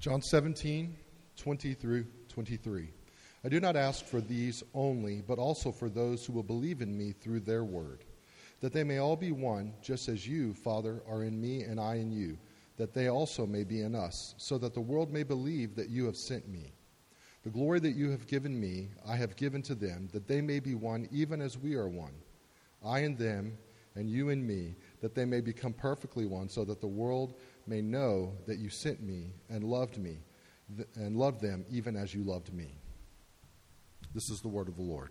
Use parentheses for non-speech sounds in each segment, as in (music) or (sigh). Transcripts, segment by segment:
John 17, 20 through 23. I do not ask for these only, but also for those who will believe in me through their word, that they may all be one, just as you, Father, are in me and I in you, that they also may be in us, so that the world may believe that you have sent me. The glory that you have given me, I have given to them, that they may be one even as we are one. I and them, and you and me, that they may become perfectly one, so that the world may know that you sent me and loved me and loved them even as you loved me. This is the word of the Lord.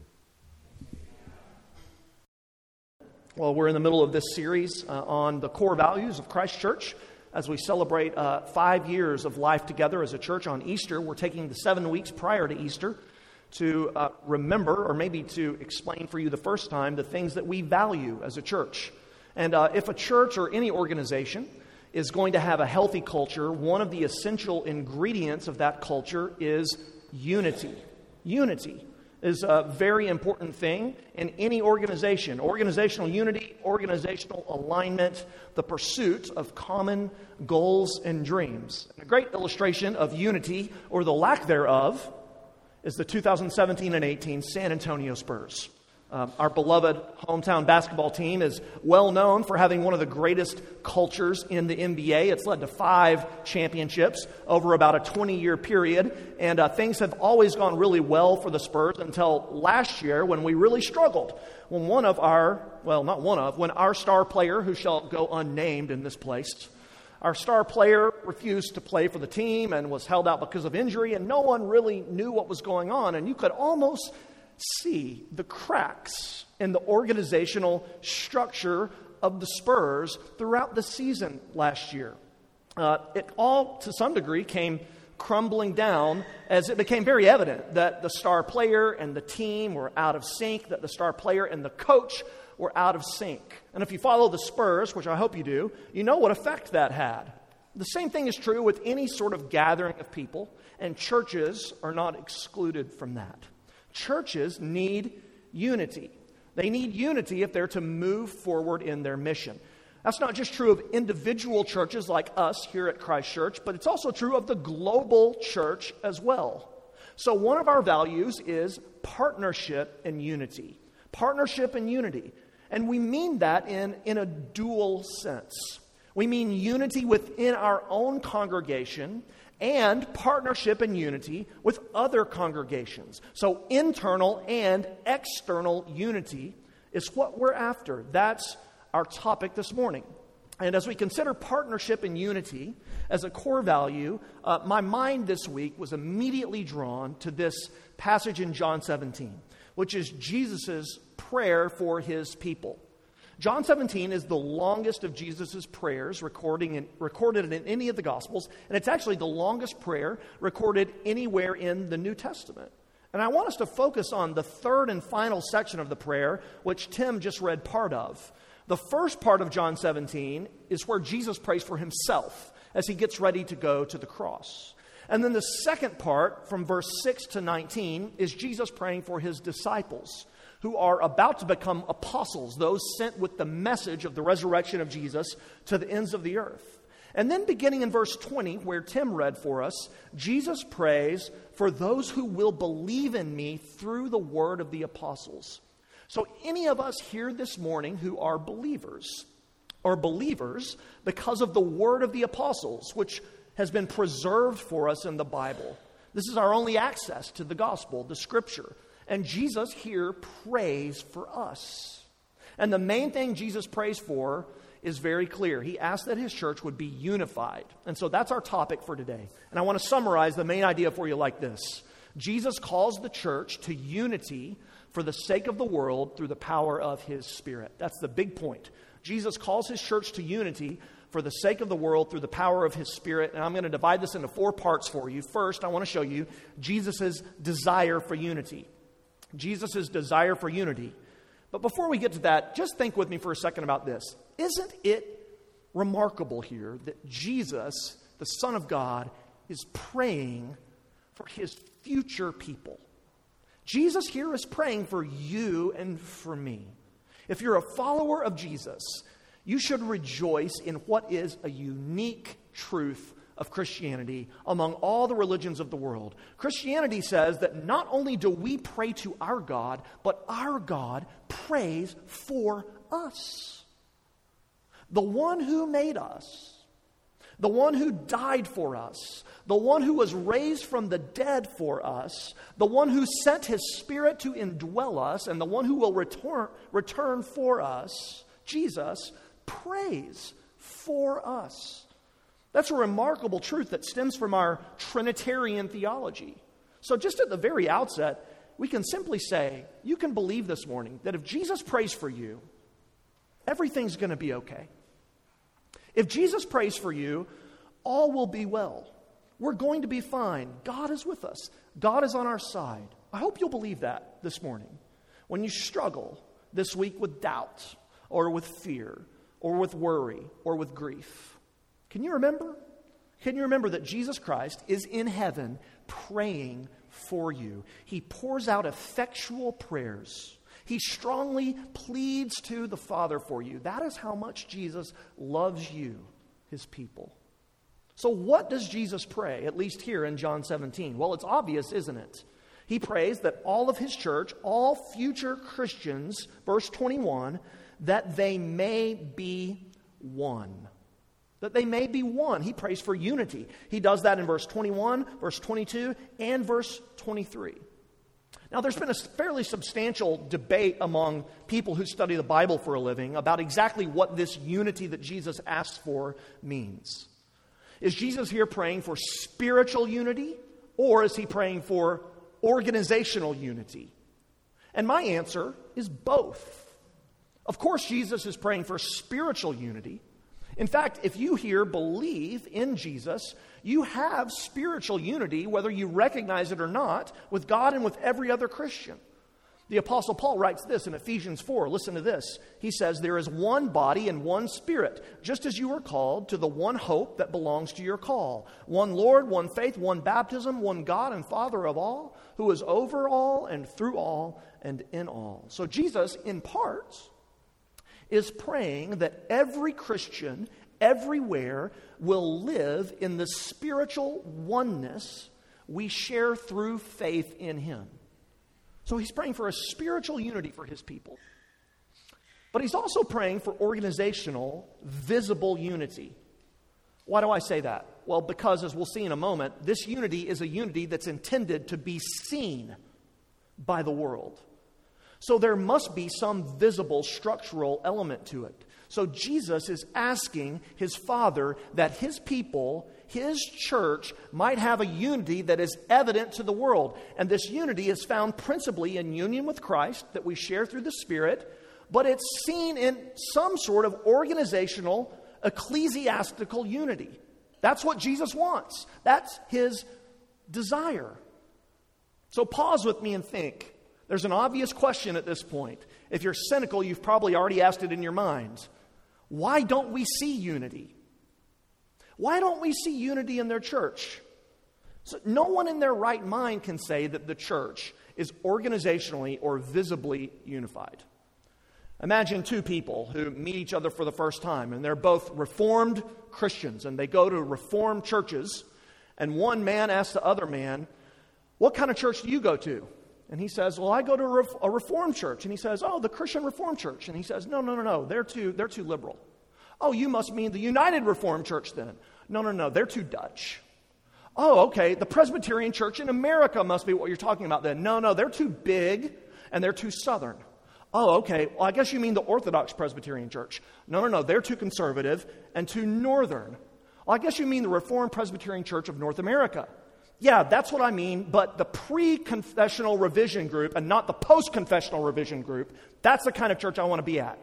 Well, we're in the middle of this series uh, on the core values of Christ Church. As we celebrate uh, five years of life together as a church on Easter, we're taking the seven weeks prior to Easter to uh, remember, or maybe to explain for you the first time, the things that we value as a church. And uh, if a church or any organization is going to have a healthy culture, one of the essential ingredients of that culture is unity. Unity is a very important thing in any organization. Organizational unity, organizational alignment, the pursuit of common goals and dreams. And a great illustration of unity, or the lack thereof, is the 2017 and 18 San Antonio Spurs. Um, our beloved hometown basketball team is well known for having one of the greatest cultures in the NBA. It's led to five championships over about a 20 year period, and uh, things have always gone really well for the Spurs until last year when we really struggled. When one of our, well, not one of, when our star player, who shall go unnamed in this place, our star player refused to play for the team and was held out because of injury, and no one really knew what was going on. And you could almost see the cracks in the organizational structure of the Spurs throughout the season last year. Uh, it all, to some degree, came crumbling down as it became very evident that the star player and the team were out of sync, that the star player and the coach were out of sync. And if you follow the Spurs, which I hope you do, you know what effect that had. The same thing is true with any sort of gathering of people, and churches are not excluded from that. Churches need unity. They need unity if they're to move forward in their mission. That's not just true of individual churches like us here at Christ Church, but it's also true of the global church as well. So, one of our values is partnership and unity. Partnership and unity. And we mean that in, in a dual sense. We mean unity within our own congregation and partnership and unity with other congregations. So, internal and external unity is what we're after. That's our topic this morning. And as we consider partnership and unity as a core value, uh, my mind this week was immediately drawn to this passage in John 17, which is Jesus' prayer for his people. John 17 is the longest of Jesus' prayers recording in, recorded in any of the Gospels, and it's actually the longest prayer recorded anywhere in the New Testament. And I want us to focus on the third and final section of the prayer, which Tim just read part of. The first part of John 17 is where Jesus prays for himself as he gets ready to go to the cross. And then the second part, from verse 6 to 19, is Jesus praying for his disciples who are about to become apostles, those sent with the message of the resurrection of Jesus to the ends of the earth. And then, beginning in verse 20, where Tim read for us, Jesus prays for those who will believe in me through the word of the apostles. So, any of us here this morning who are believers, are believers because of the word of the apostles, which has been preserved for us in the Bible. This is our only access to the gospel, the scripture. And Jesus here prays for us. And the main thing Jesus prays for is very clear. He asks that his church would be unified. And so that's our topic for today. And I want to summarize the main idea for you like this Jesus calls the church to unity for the sake of the world through the power of his Spirit. That's the big point. Jesus calls his church to unity for the sake of the world through the power of his Spirit. And I'm going to divide this into four parts for you. First, I want to show you Jesus' desire for unity. Jesus' desire for unity. But before we get to that, just think with me for a second about this. Isn't it remarkable here that Jesus, the Son of God, is praying for his future people? Jesus here is praying for you and for me. If you're a follower of Jesus, you should rejoice in what is a unique truth of Christianity among all the religions of the world. Christianity says that not only do we pray to our God, but our God prays for us. The one who made us, the one who died for us, the one who was raised from the dead for us, the one who sent his spirit to indwell us, and the one who will return, return for us, Jesus, prays for us. That's a remarkable truth that stems from our Trinitarian theology. So, just at the very outset, we can simply say, you can believe this morning that if Jesus prays for you, everything's going to be okay. If Jesus prays for you, all will be well. We're going to be fine. God is with us, God is on our side. I hope you'll believe that this morning. When you struggle this week with doubt or with fear or with worry or with grief, can you remember? Can you remember that Jesus Christ is in heaven praying for you? He pours out effectual prayers. He strongly pleads to the Father for you. That is how much Jesus loves you, his people. So, what does Jesus pray, at least here in John 17? Well, it's obvious, isn't it? He prays that all of his church, all future Christians, verse 21, that they may be one that they may be one. He prays for unity. He does that in verse 21, verse 22, and verse 23. Now, there's been a fairly substantial debate among people who study the Bible for a living about exactly what this unity that Jesus asks for means. Is Jesus here praying for spiritual unity, or is he praying for organizational unity? And my answer is both. Of course, Jesus is praying for spiritual unity. In fact, if you here believe in Jesus, you have spiritual unity, whether you recognize it or not, with God and with every other Christian. The Apostle Paul writes this in Ephesians 4. Listen to this. He says, There is one body and one spirit, just as you are called to the one hope that belongs to your call. One Lord, one faith, one baptism, one God and Father of all, who is over all and through all and in all. So Jesus, in part, is praying that every Christian everywhere will live in the spiritual oneness we share through faith in Him. So he's praying for a spiritual unity for his people. But he's also praying for organizational, visible unity. Why do I say that? Well, because as we'll see in a moment, this unity is a unity that's intended to be seen by the world. So there must be some visible structural element to it. So Jesus is asking his Father that his people, his church, might have a unity that is evident to the world. And this unity is found principally in union with Christ that we share through the Spirit, but it's seen in some sort of organizational, ecclesiastical unity. That's what Jesus wants, that's his desire. So pause with me and think. There's an obvious question at this point. If you're cynical, you've probably already asked it in your mind. Why don't we see unity? Why don't we see unity in their church? So no one in their right mind can say that the church is organizationally or visibly unified. Imagine two people who meet each other for the first time, and they're both Reformed Christians, and they go to Reformed churches, and one man asks the other man, What kind of church do you go to? And he says, Well, I go to a Reformed church. And he says, Oh, the Christian Reformed church. And he says, No, no, no, no. They're too, they're too liberal. Oh, you must mean the United Reformed Church then. No, no, no. They're too Dutch. Oh, okay. The Presbyterian Church in America must be what you're talking about then. No, no. They're too big and they're too southern. Oh, okay. Well, I guess you mean the Orthodox Presbyterian Church. No, no, no. They're too conservative and too northern. Well, I guess you mean the Reformed Presbyterian Church of North America. Yeah, that's what I mean, but the pre confessional revision group and not the post confessional revision group, that's the kind of church I want to be at.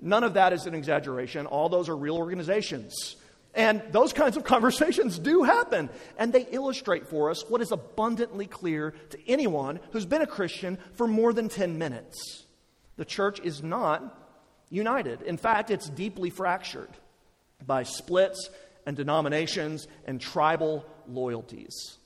None of that is an exaggeration. All those are real organizations. And those kinds of (laughs) conversations do happen. And they illustrate for us what is abundantly clear to anyone who's been a Christian for more than 10 minutes. The church is not united. In fact, it's deeply fractured by splits and denominations and tribal loyalties.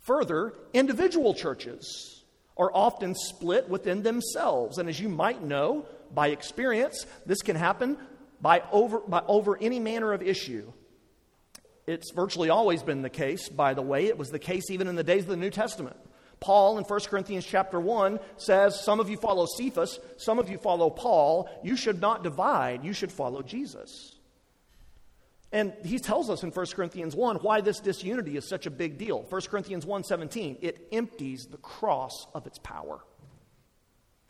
Further, individual churches are often split within themselves. And as you might know by experience, this can happen by over, by over any manner of issue. It's virtually always been the case, by the way. It was the case even in the days of the New Testament. Paul in 1 Corinthians chapter 1 says, Some of you follow Cephas, some of you follow Paul. You should not divide, you should follow Jesus. And he tells us in 1 Corinthians 1 why this disunity is such a big deal. 1 Corinthians 1:17, it empties the cross of its power.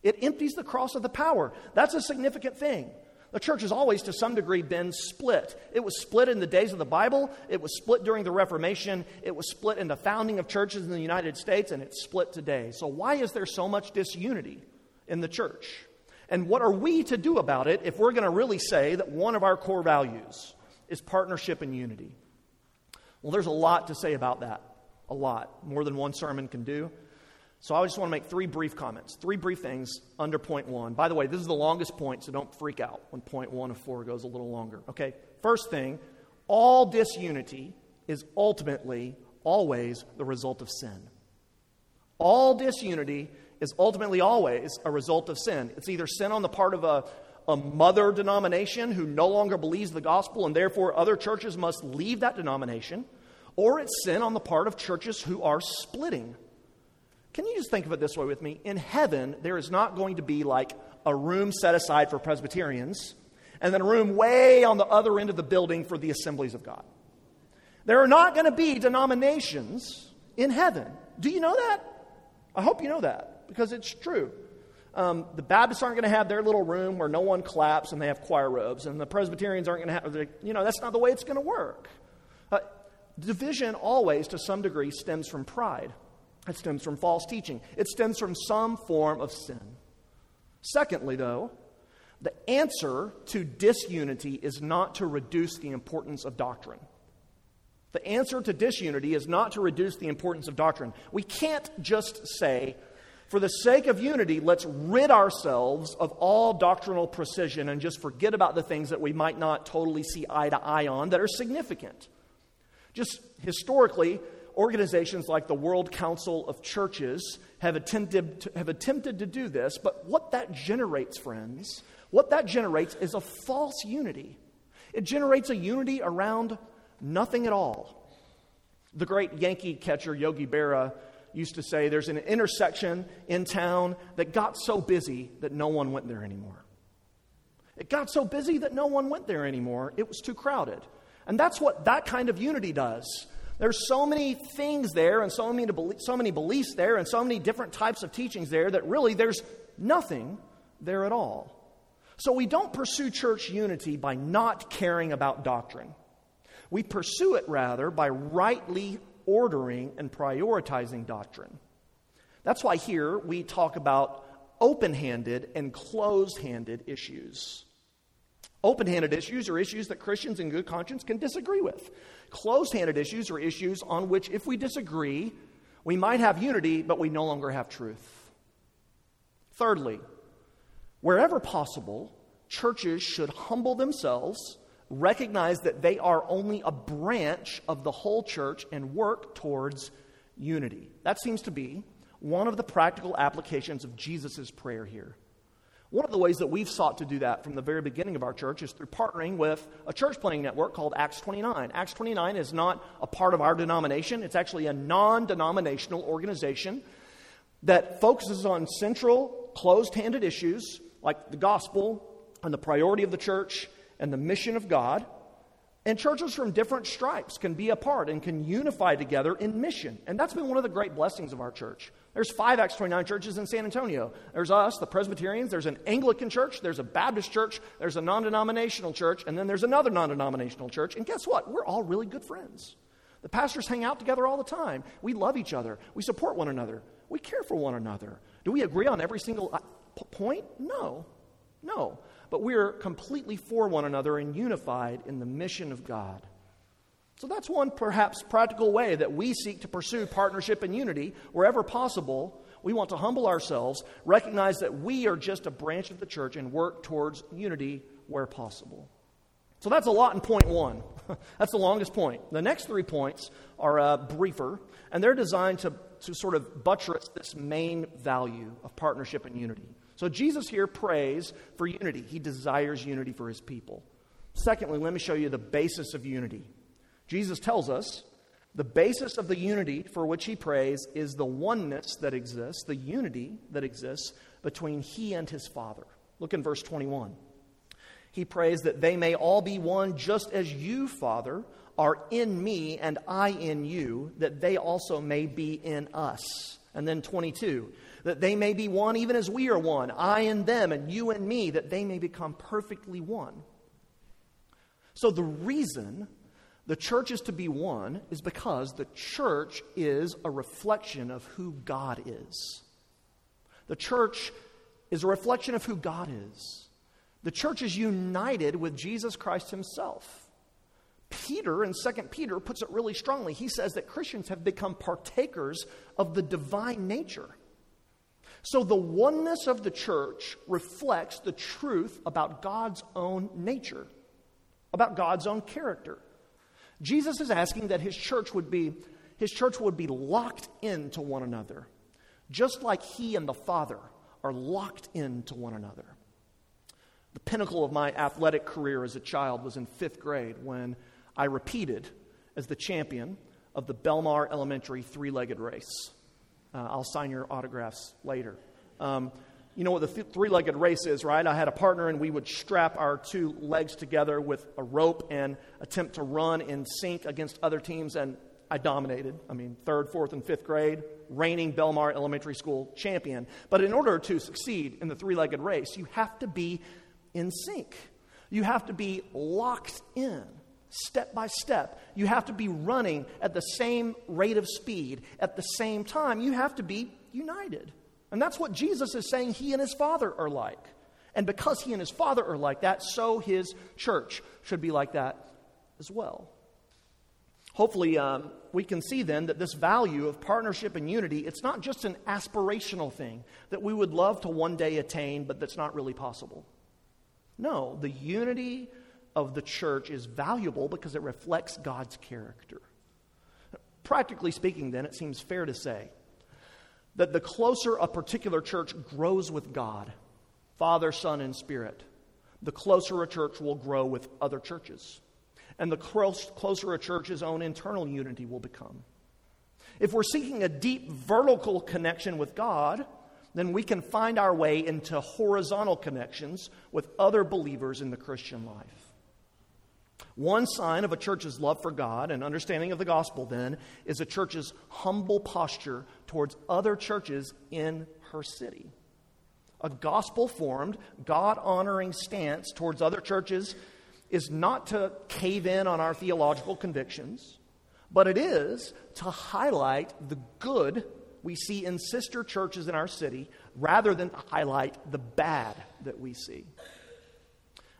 It empties the cross of the power. That's a significant thing. The church has always, to some degree, been split. It was split in the days of the Bible, it was split during the Reformation, it was split in the founding of churches in the United States, and it's split today. So, why is there so much disunity in the church? And what are we to do about it if we're going to really say that one of our core values is partnership and unity? Well, there's a lot to say about that. A lot. More than one sermon can do. So I just want to make three brief comments, three brief things under point one. By the way, this is the longest point, so don't freak out when point one of four goes a little longer. Okay, first thing all disunity is ultimately always the result of sin. All disunity is ultimately always a result of sin. It's either sin on the part of a, a mother denomination who no longer believes the gospel and therefore other churches must leave that denomination, or it's sin on the part of churches who are splitting can you just think of it this way with me? In heaven, there is not going to be like a room set aside for Presbyterians and then a room way on the other end of the building for the assemblies of God. There are not going to be denominations in heaven. Do you know that? I hope you know that because it's true. Um, the Baptists aren't going to have their little room where no one claps and they have choir robes, and the Presbyterians aren't going to have, you know, that's not the way it's going to work. Uh, division always, to some degree, stems from pride. It stems from false teaching, it stems from some form of sin. Secondly, though, the answer to disunity is not to reduce the importance of doctrine. The answer to disunity is not to reduce the importance of doctrine. We can't just say, for the sake of unity, let's rid ourselves of all doctrinal precision and just forget about the things that we might not totally see eye to eye on that are significant. Just historically, organizations like the World Council of Churches have attempted to, have attempted to do this, but what that generates, friends, what that generates is a false unity. It generates a unity around nothing at all. The great Yankee catcher Yogi Berra used to say there's an intersection in town that got so busy that no one went there anymore. It got so busy that no one went there anymore. It was too crowded. And that's what that kind of unity does. There's so many things there and so many, so many beliefs there and so many different types of teachings there that really there's nothing there at all. So we don't pursue church unity by not caring about doctrine. We pursue it rather by rightly ordering and prioritizing doctrine. That's why here we talk about open handed and closed handed issues. Open handed issues are issues that Christians in good conscience can disagree with. Closed handed issues are issues on which, if we disagree, we might have unity, but we no longer have truth. Thirdly, wherever possible, churches should humble themselves, recognize that they are only a branch of the whole church, and work towards unity. That seems to be one of the practical applications of Jesus' prayer here. One of the ways that we've sought to do that from the very beginning of our church is through partnering with a church planning network called Acts 29. Acts 29 is not a part of our denomination, it's actually a non denominational organization that focuses on central, closed handed issues like the gospel and the priority of the church and the mission of God. And churches from different stripes can be apart and can unify together in mission. And that's been one of the great blessings of our church. There's five Acts 29 churches in San Antonio. There's us, the Presbyterians, there's an Anglican church, there's a Baptist church, there's a non denominational church, and then there's another non denominational church. And guess what? We're all really good friends. The pastors hang out together all the time. We love each other, we support one another, we care for one another. Do we agree on every single uh, point? No. No. But we're completely for one another and unified in the mission of God. So that's one perhaps practical way that we seek to pursue partnership and unity wherever possible. We want to humble ourselves, recognize that we are just a branch of the church, and work towards unity where possible. So that's a lot in point one. (laughs) that's the longest point. The next three points are uh, briefer, and they're designed to, to sort of buttress this main value of partnership and unity. So Jesus here prays for unity, he desires unity for his people. Secondly, let me show you the basis of unity. Jesus tells us the basis of the unity for which he prays is the oneness that exists, the unity that exists between he and his Father. Look in verse 21. He prays that they may all be one, just as you, Father, are in me and I in you, that they also may be in us. And then 22, that they may be one even as we are one, I and them, and you and me, that they may become perfectly one. So the reason the church is to be one is because the church is a reflection of who God is. The church is a reflection of who God is. The church is united with Jesus Christ himself. Peter in 2 Peter puts it really strongly. He says that Christians have become partakers of the divine nature. So the oneness of the church reflects the truth about God's own nature, about God's own character. Jesus is asking that his church would be his church would be locked into one another, just like he and the Father are locked into one another. The pinnacle of my athletic career as a child was in fifth grade when I repeated as the champion of the Belmar Elementary three legged race. Uh, I'll sign your autographs later. Um, you know what the th- three legged race is, right? I had a partner, and we would strap our two legs together with a rope and attempt to run in sync against other teams, and I dominated. I mean, third, fourth, and fifth grade, reigning Belmar Elementary School champion. But in order to succeed in the three legged race, you have to be in sync, you have to be locked in step by step. You have to be running at the same rate of speed. At the same time, you have to be united. And that's what Jesus is saying he and his Father are like. And because he and his Father are like that, so his church should be like that as well. Hopefully, um, we can see then that this value of partnership and unity, it's not just an aspirational thing that we would love to one day attain, but that's not really possible. No, the unity of the church is valuable because it reflects God's character. Practically speaking, then, it seems fair to say that the closer a particular church grows with God, Father, Son, and Spirit, the closer a church will grow with other churches. And the closer a church's own internal unity will become. If we're seeking a deep vertical connection with God, then we can find our way into horizontal connections with other believers in the Christian life. One sign of a church's love for God and understanding of the gospel, then, is a church's humble posture towards other churches in her city. A gospel formed, God honoring stance towards other churches is not to cave in on our theological convictions, but it is to highlight the good we see in sister churches in our city rather than to highlight the bad that we see.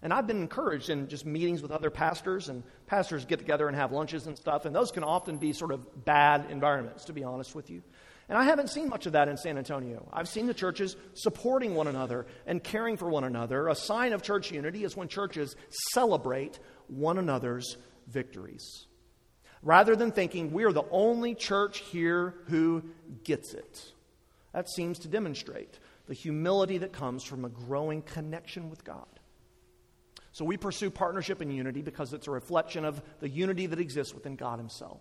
And I've been encouraged in just meetings with other pastors, and pastors get together and have lunches and stuff, and those can often be sort of bad environments, to be honest with you. And I haven't seen much of that in San Antonio. I've seen the churches supporting one another and caring for one another. A sign of church unity is when churches celebrate one another's victories. Rather than thinking we're the only church here who gets it. That seems to demonstrate the humility that comes from a growing connection with God. So we pursue partnership and unity because it's a reflection of the unity that exists within God Himself.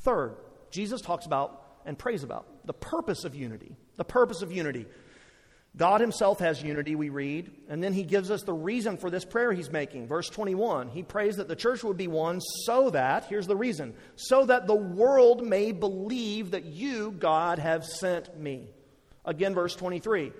Third, Jesus talks about and prays about the purpose of unity. The purpose of unity. God Himself has unity, we read, and then He gives us the reason for this prayer He's making. Verse 21 He prays that the church would be one so that, here's the reason, so that the world may believe that you, God, have sent me. Again, verse 23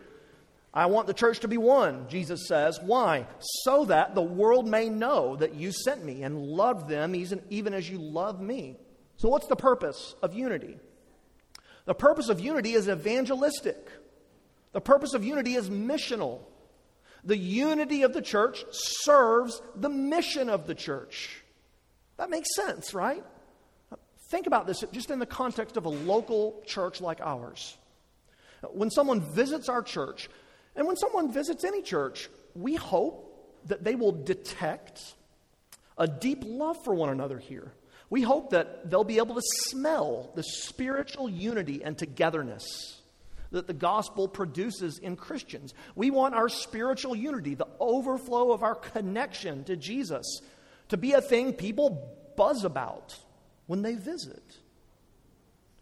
I want the church to be one, Jesus says. Why? So that the world may know that you sent me and loved them even as you love me. So, what's the purpose of unity? The purpose of unity is evangelistic, the purpose of unity is missional. The unity of the church serves the mission of the church. That makes sense, right? Think about this just in the context of a local church like ours. When someone visits our church, and when someone visits any church, we hope that they will detect a deep love for one another here. We hope that they'll be able to smell the spiritual unity and togetherness that the gospel produces in Christians. We want our spiritual unity, the overflow of our connection to Jesus, to be a thing people buzz about when they visit.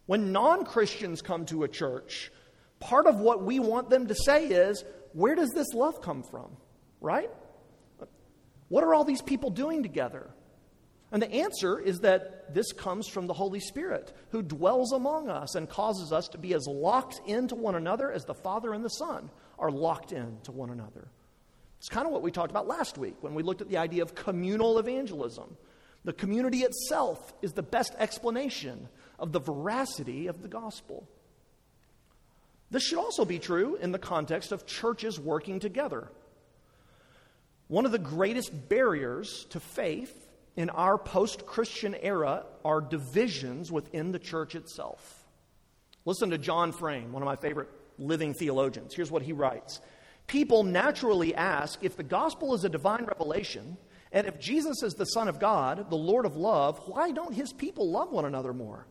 When non Christians come to a church, part of what we want them to say is, Where does this love come from? Right? What are all these people doing together? And the answer is that this comes from the Holy Spirit, who dwells among us and causes us to be as locked into one another as the Father and the Son are locked into one another. It's kind of what we talked about last week when we looked at the idea of communal evangelism. The community itself is the best explanation of the veracity of the gospel. This should also be true in the context of churches working together. One of the greatest barriers to faith in our post Christian era are divisions within the church itself. Listen to John Frame, one of my favorite living theologians. Here's what he writes People naturally ask if the gospel is a divine revelation, and if Jesus is the Son of God, the Lord of love, why don't his people love one another more?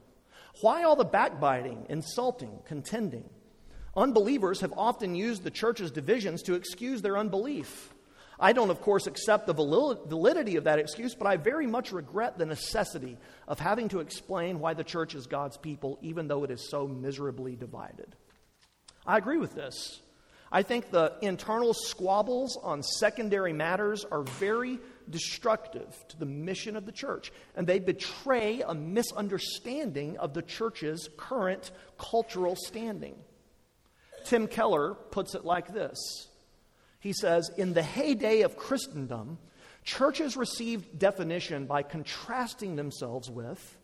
Why all the backbiting, insulting, contending? Unbelievers have often used the church's divisions to excuse their unbelief. I don't, of course, accept the validity of that excuse, but I very much regret the necessity of having to explain why the church is God's people, even though it is so miserably divided. I agree with this. I think the internal squabbles on secondary matters are very destructive to the mission of the church, and they betray a misunderstanding of the church's current cultural standing. Tim Keller puts it like this he says, In the heyday of Christendom, churches received definition by contrasting themselves with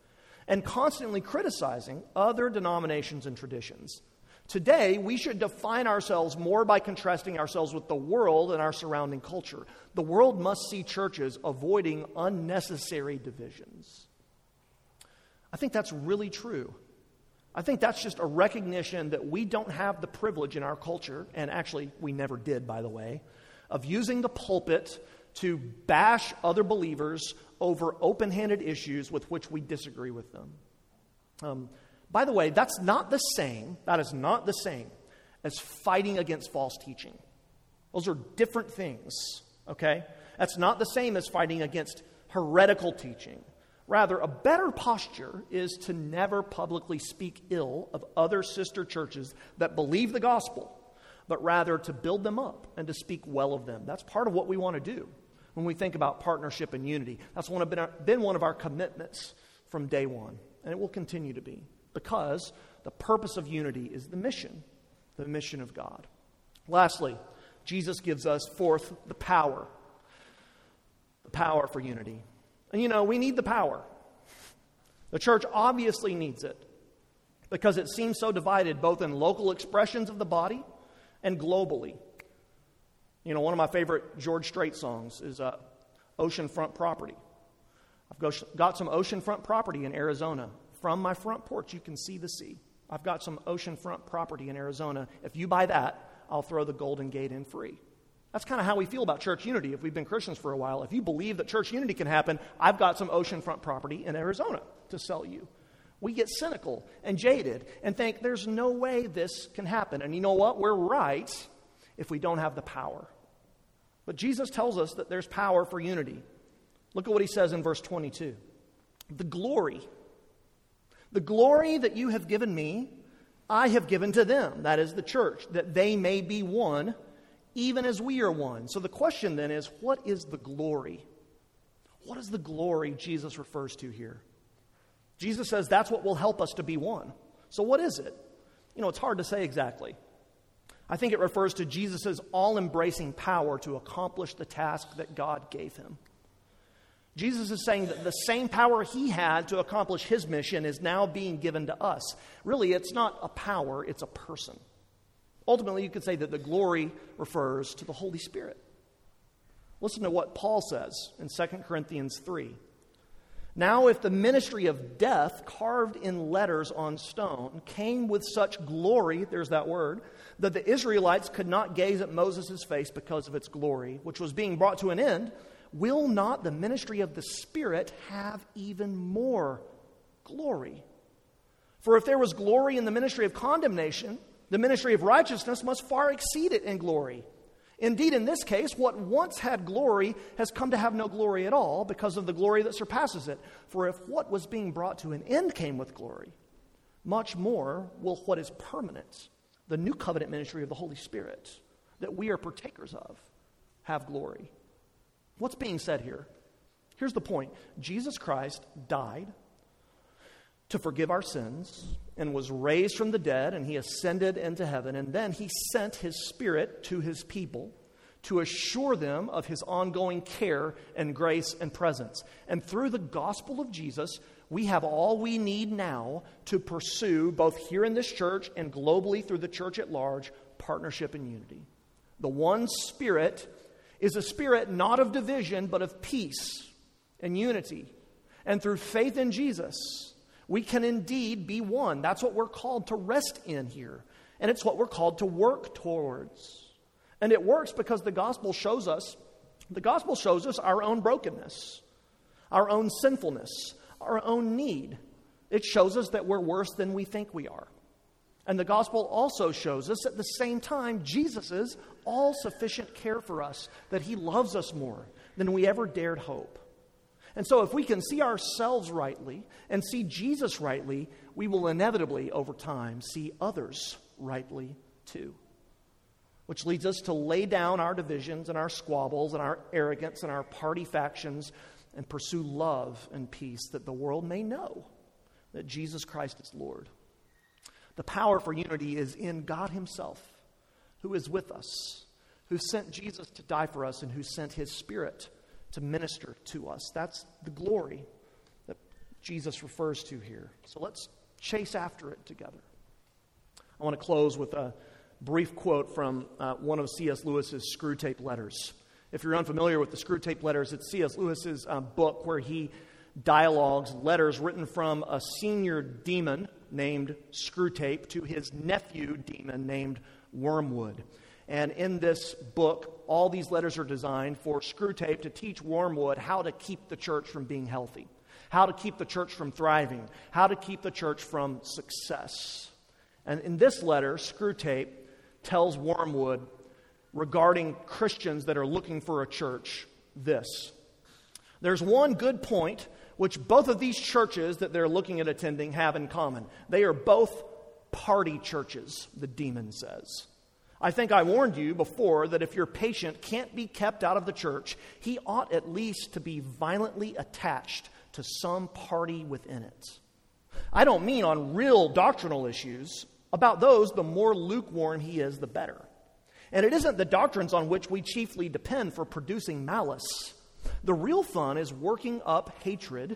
and constantly criticizing other denominations and traditions. Today, we should define ourselves more by contrasting ourselves with the world and our surrounding culture. The world must see churches avoiding unnecessary divisions. I think that's really true. I think that's just a recognition that we don't have the privilege in our culture, and actually we never did, by the way, of using the pulpit to bash other believers over open handed issues with which we disagree with them. Um, by the way, that's not the same, that is not the same as fighting against false teaching. Those are different things, okay? That's not the same as fighting against heretical teaching Rather, a better posture is to never publicly speak ill of other sister churches that believe the gospel, but rather to build them up and to speak well of them. That's part of what we want to do when we think about partnership and unity. That's one been, been one of our commitments from day one, and it will continue to be because the purpose of unity is the mission, the mission of God. Lastly, Jesus gives us, fourth, the power. The power for unity. And you know, we need the power. The church obviously needs it because it seems so divided both in local expressions of the body and globally. You know, one of my favorite George Strait songs is uh, Oceanfront Property. I've got some oceanfront property in Arizona. From my front porch, you can see the sea. I've got some oceanfront property in Arizona. If you buy that, I'll throw the Golden Gate in free. That's kind of how we feel about church unity if we've been Christians for a while. If you believe that church unity can happen, I've got some oceanfront property in Arizona to sell you. We get cynical and jaded and think there's no way this can happen. And you know what? We're right if we don't have the power. But Jesus tells us that there's power for unity. Look at what he says in verse 22 The glory, the glory that you have given me, I have given to them, that is the church, that they may be one even as we are one. So the question then is what is the glory? What is the glory Jesus refers to here? Jesus says that's what will help us to be one. So what is it? You know, it's hard to say exactly. I think it refers to Jesus' all embracing power to accomplish the task that God gave him. Jesus is saying that the same power he had to accomplish his mission is now being given to us. Really, it's not a power, it's a person. Ultimately, you could say that the glory refers to the Holy Spirit. Listen to what Paul says in 2 Corinthians 3. Now, if the ministry of death, carved in letters on stone, came with such glory, there's that word, that the Israelites could not gaze at Moses' face because of its glory, which was being brought to an end, will not the ministry of the Spirit have even more glory? For if there was glory in the ministry of condemnation, the ministry of righteousness must far exceed it in glory. Indeed, in this case, what once had glory has come to have no glory at all because of the glory that surpasses it. For if what was being brought to an end came with glory, much more will what is permanent, the new covenant ministry of the Holy Spirit, that we are partakers of, have glory. What's being said here? Here's the point Jesus Christ died to forgive our sins and was raised from the dead, and he ascended into heaven. And then he sent his spirit to his people to assure them of his ongoing care and grace and presence. And through the gospel of Jesus, we have all we need now to pursue, both here in this church and globally through the church at large, partnership and unity. The one spirit is a spirit not of division, but of peace and unity. And through faith in Jesus, we can indeed be one. That's what we're called to rest in here. And it's what we're called to work towards. And it works because the gospel shows us the gospel shows us our own brokenness, our own sinfulness, our own need. It shows us that we're worse than we think we are. And the gospel also shows us at the same time Jesus' all sufficient care for us, that he loves us more than we ever dared hope. And so, if we can see ourselves rightly and see Jesus rightly, we will inevitably, over time, see others rightly too. Which leads us to lay down our divisions and our squabbles and our arrogance and our party factions and pursue love and peace that the world may know that Jesus Christ is Lord. The power for unity is in God Himself, who is with us, who sent Jesus to die for us, and who sent His Spirit to minister to us. That's the glory that Jesus refers to here. So let's chase after it together. I want to close with a brief quote from uh, one of C.S. Lewis's Screwtape letters. If you're unfamiliar with the Screwtape letters, it's C.S. Lewis's uh, book where he dialogues, letters written from a senior demon named Screwtape to his nephew demon named Wormwood. And in this book, all these letters are designed for Screwtape to teach Wormwood how to keep the church from being healthy, how to keep the church from thriving, how to keep the church from success. And in this letter, Screwtape tells Wormwood regarding Christians that are looking for a church this. There's one good point which both of these churches that they're looking at attending have in common. They are both party churches, the demon says. I think I warned you before that if your patient can't be kept out of the church, he ought at least to be violently attached to some party within it. I don't mean on real doctrinal issues. About those, the more lukewarm he is, the better. And it isn't the doctrines on which we chiefly depend for producing malice. The real fun is working up hatred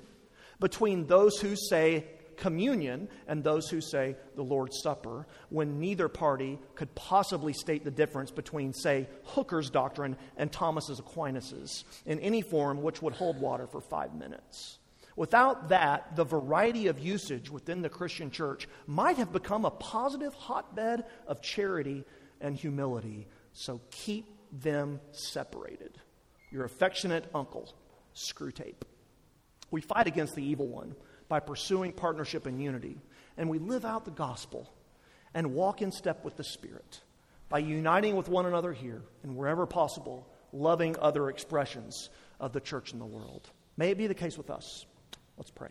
between those who say, communion and those who say the Lord's Supper, when neither party could possibly state the difference between, say, Hooker's doctrine and Thomas's Aquinas's in any form which would hold water for five minutes. Without that, the variety of usage within the Christian church might have become a positive hotbed of charity and humility. So keep them separated. Your affectionate uncle, Screwtape. We fight against the evil one by pursuing partnership and unity. And we live out the gospel and walk in step with the Spirit by uniting with one another here and wherever possible, loving other expressions of the church in the world. May it be the case with us. Let's pray.